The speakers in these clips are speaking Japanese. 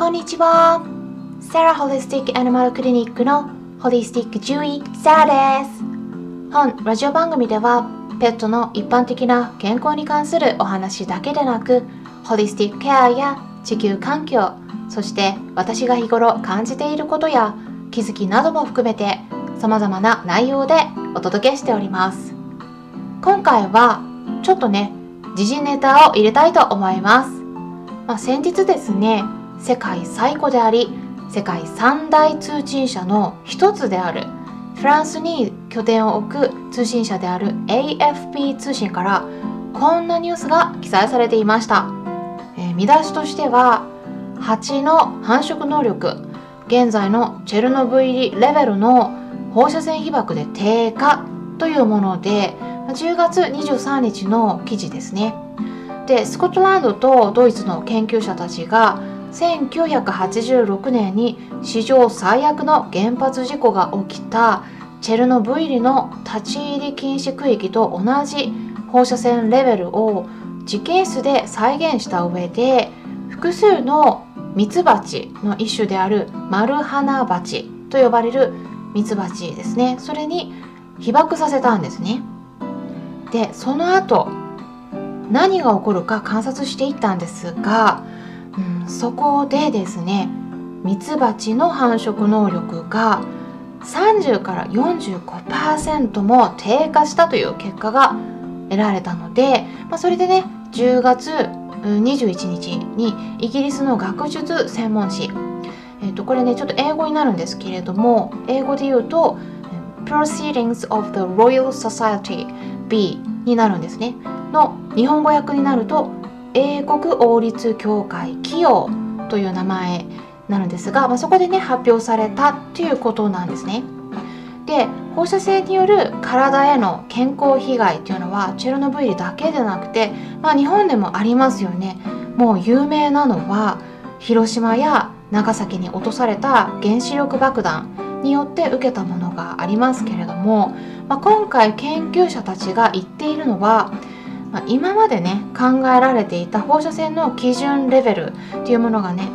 こんにちは。サラホリスティックアニマルクリニックのホリスティック獣医サラです。本ラジオ番組ではペットの一般的な健康に関するお話だけでなくホリスティックケアや地球環境そして私が日頃感じていることや気づきなども含めて様々な内容でお届けしております今回はちょっとね時事ネタを入れたいと思います、まあ、先日ですね世界最古であり世界三大通信社の一つである。フランスに拠点を置く通信社である AFP 通信からこんなニュースが記載されていました、えー、見出しとしては蜂の繁殖能力現在のチェルノブイリレベルの放射線被曝で低下というもので10月23日の記事ですね。でスコットランドとドイツの研究者たちが1986年に史上最悪の原発事故が起きた。チェルノブイリの立ち入り禁止区域と同じ放射線レベルを実験室で再現した上で複数のミツバチの一種であるマルハナバチと呼ばれるミツバチですね。それに被爆させたんですね。でその後何が起こるか観察していったんですが、うん、そこでですねミツバチの繁殖能力が30から45%も低下したという結果が得られたので、まあ、それでね10月21日にイギリスの学術専門誌、えー、とこれねちょっと英語になるんですけれども英語で言うと Proceedings of the Royal Society B になるんですね。の日本語訳になると英国王立協会企業という名前なるんですが、まあ、そこでね発表されたっていうことなんですね。で放射線による体への健康被害っていうのはチェルノブイリだけでなくて、まあ、日本でもありますよね。もう有名なのは広島や長崎に落とされた原子力爆弾によって受けたものがありますけれども、まあ、今回研究者たちが言っているのは、まあ、今までね考えられていた放射線の基準レベルっていうものがね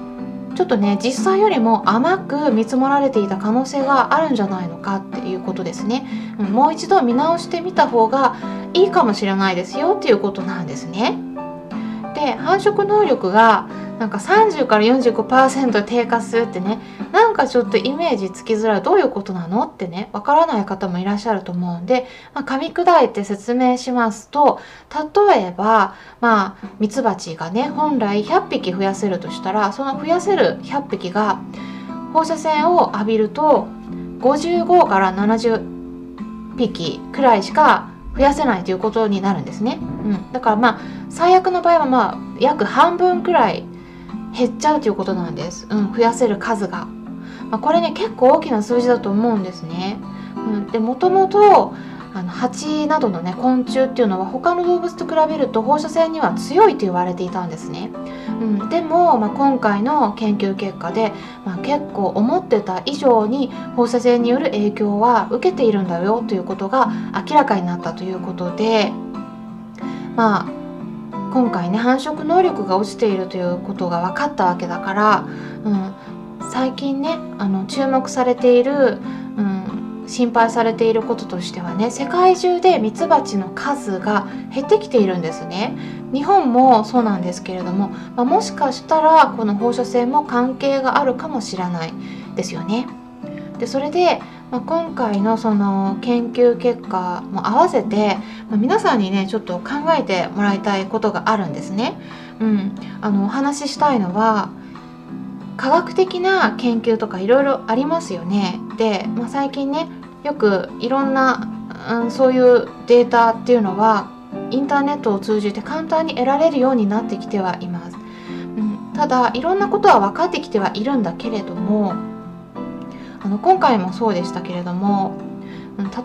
ちょっとね実際よりも甘く見積もられていた可能性があるんじゃないのかっていうことですね、うん、もう一度見直してみた方がいいかもしれないですよっていうことなんですね。で繁殖能力がなんか30から45%低下するってね。なんかちょっとイメージつきづらい。どういうことなのってねわからない方もいらっしゃると思うんで、まあ、噛み砕いて説明しますと例えばまあミツバチがね本来100匹増やせるとしたらその増やせる100匹が放射線を浴びると55から70匹くらいしか増やせないということになるんですね、うん、だからまあ最悪の場合はまあ約半分くらい減っちゃうということなんです、うん、増やせる数が、まあ、これね結構大きな数字だと思うんですね、うん、でもともとあの蜂などのね昆虫っていうのは他の動物と比べると放射線には強いと言われていたんですね、うん、でも、まあ、今回の研究結果で、まあ、結構思ってた以上に放射線による影響は受けているんだよということが明らかになったということでまあ今回ね繁殖能力が落ちているということが分かったわけだから、うん、最近ねあの注目されている、うん、心配されていることとしてはね世界中でミツバチの数が減ってきているんですね日本もそうなんですけれども、まあ、もしかしたらこの放射線も関係があるかもしれないですよねでそれでまあ、今回のその研究結果も合わせて、まあ、皆さんにねちょっと考えてもらいたいことがあるんですね。うん、あのお話ししたいのは科学的な研究とかいろいろありますよね。で、まあ、最近ねよくいろんな、うん、そういうデータっていうのはインターネットを通じて簡単に得られるようになってきてはいます。うん、ただいろんなことは分かってきてはいるんだけれどもあの今回もそうでしたけれども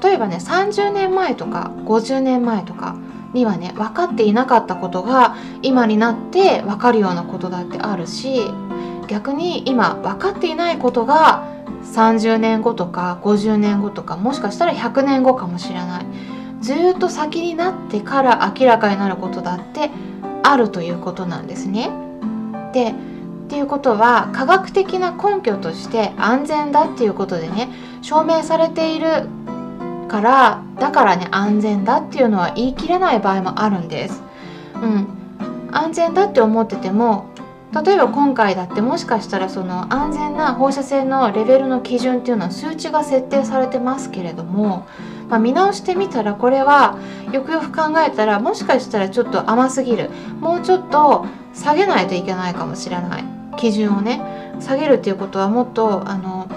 例えばね30年前とか50年前とかにはね分かっていなかったことが今になって分かるようなことだってあるし逆に今分かっていないことが30年後とか50年後とかもしかしたら100年後かもしれないずっと先になってから明らかになることだってあるということなんですね。でっていうことは科学的な根拠として安全だっていうことでね証明されているからだからね安全だっていうのは言い切れない場合もあるんです。うん、安全だって思ってても例えば今回だってもしかしたらその安全な放射線のレベルの基準っていうのは数値が設定されてますけれども、まあ、見直してみたらこれはよくよく考えたらもしかしたらちょっと甘すぎる。もうちょっと下げないといけないかもしれない。基準をね下げるっていうことはもっとあの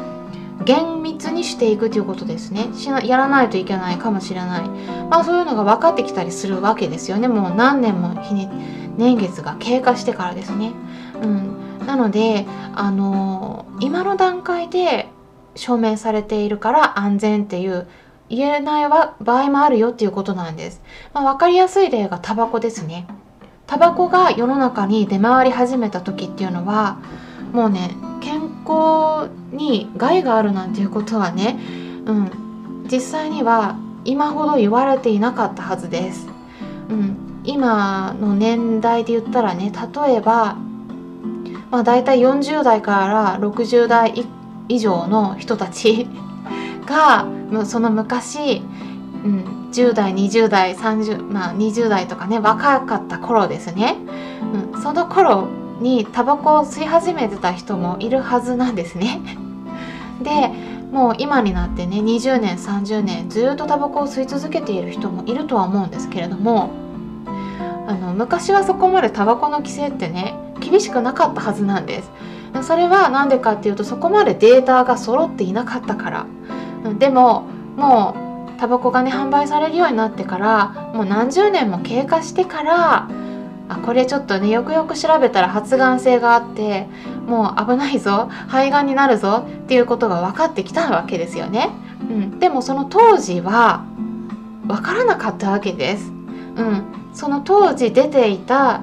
厳密にしていくということですね。やらないといけないかもしれない、まあ、そういうのが分かってきたりするわけですよね。もう何年も日に年月が経過してからですね。うん、なので、あの、今の段階で証明されているから安全っていう言えない場合もあるよっていうことなんです。まあ、分かりやすい例がタバコですね。タバコが世の中に出回り始めた時っていうのはもうね健康に害があるなんていうことはね、うん、実際には今ほど言われていなかったはずです。うん、今の年代で言ったらね例えば、まあ、大体40代から60代以上の人たち がその昔、うん、10代20代30まあ20代とかね若かった頃ですね、うん、その頃にタバコを吸い始めてた人もいるはずなんですね。でもう今になってね20年30年ずっとタバコを吸い続けている人もいるとは思うんですけれどもあの昔はそこまでタバコの規制ってね厳しくなかったはずなんです。それは何でかっていうとそこまでデータが揃っていなかったから。でももうタバコがね販売されるようになってからもう何十年も経過してからあこれちょっとねよくよく調べたら発がん性があってもう危ないぞ肺がんになるぞっていうことが分かってきたわけですよね、うん、でもその当時は分からなかったわけです、うん、その当時出ていた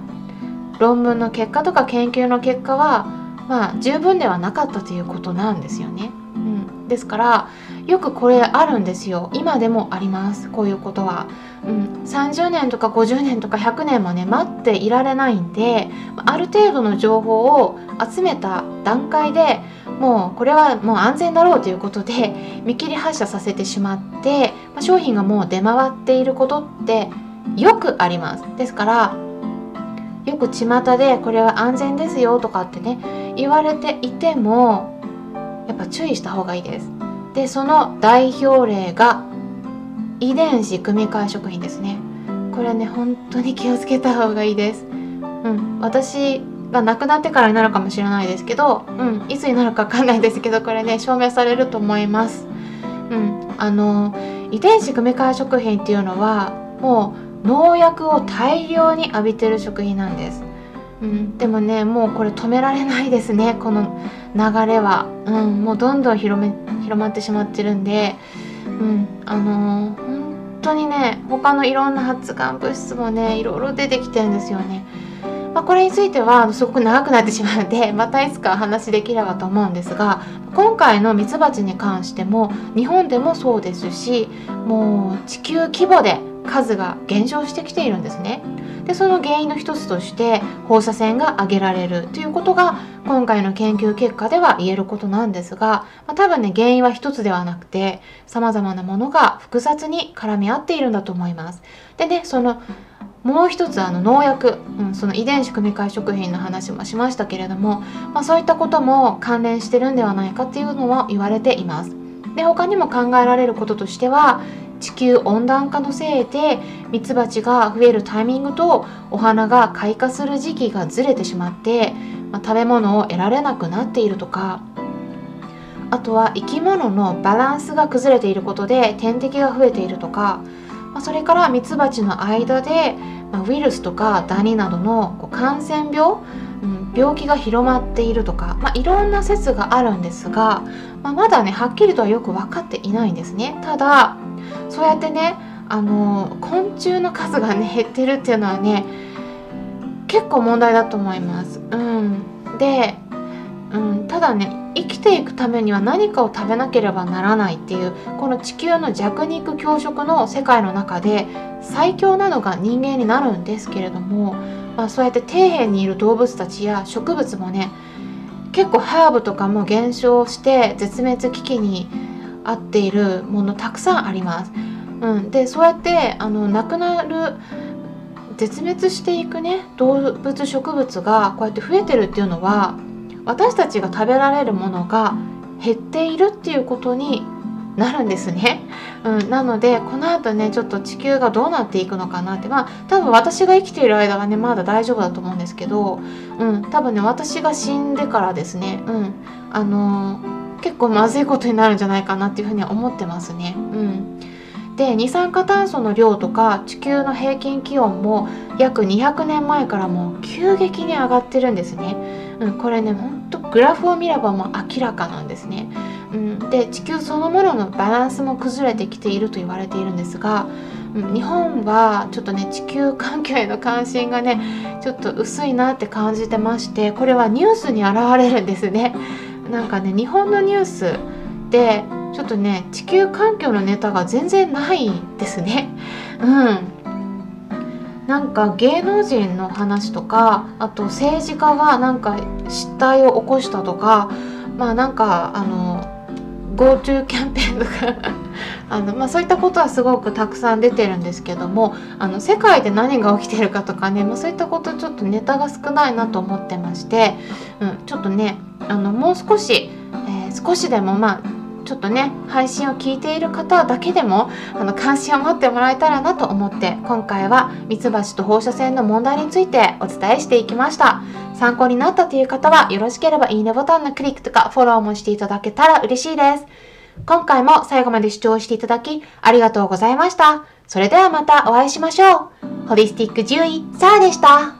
論文の結果とか研究の結果はまあ十分ではなかったということなんですよね。うん、ですからよくこれあるんですよ。今でもあります。こういうことは。うん、30年とか50年とか100年もね待っていられないんである程度の情報を集めた段階でもうこれはもう安全だろうということで見切り発車させてしまってま商品がもう出回っていることってよくあります。ですからよく巷でこれは安全ですよとかってね言われていてもやっぱ注意した方がいいです。でその代表例が遺伝子組み換え食品ですね。これね本当に気をつけた方がいいです。うん。私が亡くなってからになるかもしれないですけど、うん、いつになるか分かんないですけどこれね証明されると思います。うん。あの遺伝子組み換え食品っていうのはもう農薬を大量に浴びてる食品なんです、うん、でもねもうこれ止められないですね この流れは、うん、もうどんどん広め広まってしまってるんで、うん、あのー、本当にね他のいろんな発がん物質もねいろいろ出てきてるんですよね。まあ、これについてはすごく長くなってしまうので またいつか話できればと思うんですが今回のミツバチに関しても日本でもそうですしもう地球規模で数が減少してきているんですね。でその原因の一つとして放射線が挙げられるということが今回の研究結果では言えることなんですが、まあ、多分ね原因は一つではなくて様々なものが複雑に絡み合っているんだと思います。でねそのもう一つあの農薬、うん、その遺伝子組み換え食品の話もしましたけれども、まあ、そういったことも関連してるんではないかっていうのは言われています。で他にも考えられることとしては地球温暖化のせいでミツバチが増えるタイミングとお花が開花する時期がずれてしまって、まあ、食べ物を得られなくなっているとか。あとは生き物のバランスが崩れていることで天敵が増えているとか、まあ、それからミツバチの間で、まあ、ウイルスとかダニなどのこう感染病うん、病気が広まっているとか、まあ、いろんな説があるんですが、ま、まだねはっきりとはよく分かっていないんですね。ただそうやってねあの昆虫の数がね減ってるっていうのはね結構問題だと思います。うん、で、うん、ただね生きていくためには何かを食べなければならないっていうこの地球の弱肉強食の世界の中で最強なのが人間になるんですけれども、まあ、そうやって底辺にいる動物たちや植物もね結構ハーブとかも減少して絶滅危機に合っているものたくさんあります。うん、でそうやってあの亡くなる絶滅していくね動物植物がこうやって増えてるっていうのは私たちが食べられるものが減っているっていうことになるんですね、うん、なのでこの後ねちょっと地球がどうなっていくのかなってまあ多分私が生きている間はねまだ大丈夫だと思うんですけど、うん、多分ね私が死んでからですね、うん、あのー、結構まずいことになるんじゃないかなっていうふうには思ってますね。うんで二酸化炭素の量とか地球の平均気温も約200年前からもう急激に上がってるんですね。うん、これねほんとグラフを見ればもう明らかなんですね。うん、で地球そのもののバランスも崩れてきていると言われているんですが、うん、日本はちょっとね地球環境への関心がねちょっと薄いなって感じてましてこれはニュースに現れるんですね。なんかね日本のニュースでちょっとね地球環境のネタが全然ないですね。うんなんか芸能人の話とかあと政治家がなんか失態を起こしたとかまあなんかあの GoTo キャンペーンとか あの、まあ、そういったことはすごくたくさん出てるんですけどもあの世界で何が起きてるかとかね、まあ、そういったことちょっとネタが少ないなと思ってまして、うん、ちょっとねあのもう少し、えー、少しでもまあちょっとね配信を聞いている方だけでもあの関心を持ってもらえたらなと思って今回はミツバチと放射線の問題についてお伝えしていきました。参考になったという方はよろしければいいねボタンのクリックとかフォローもしていただけたら嬉しいです。今回も最後まで視聴していただきありがとうございました。それではまたお会いしましょう。ホリスティック獣医サラでした。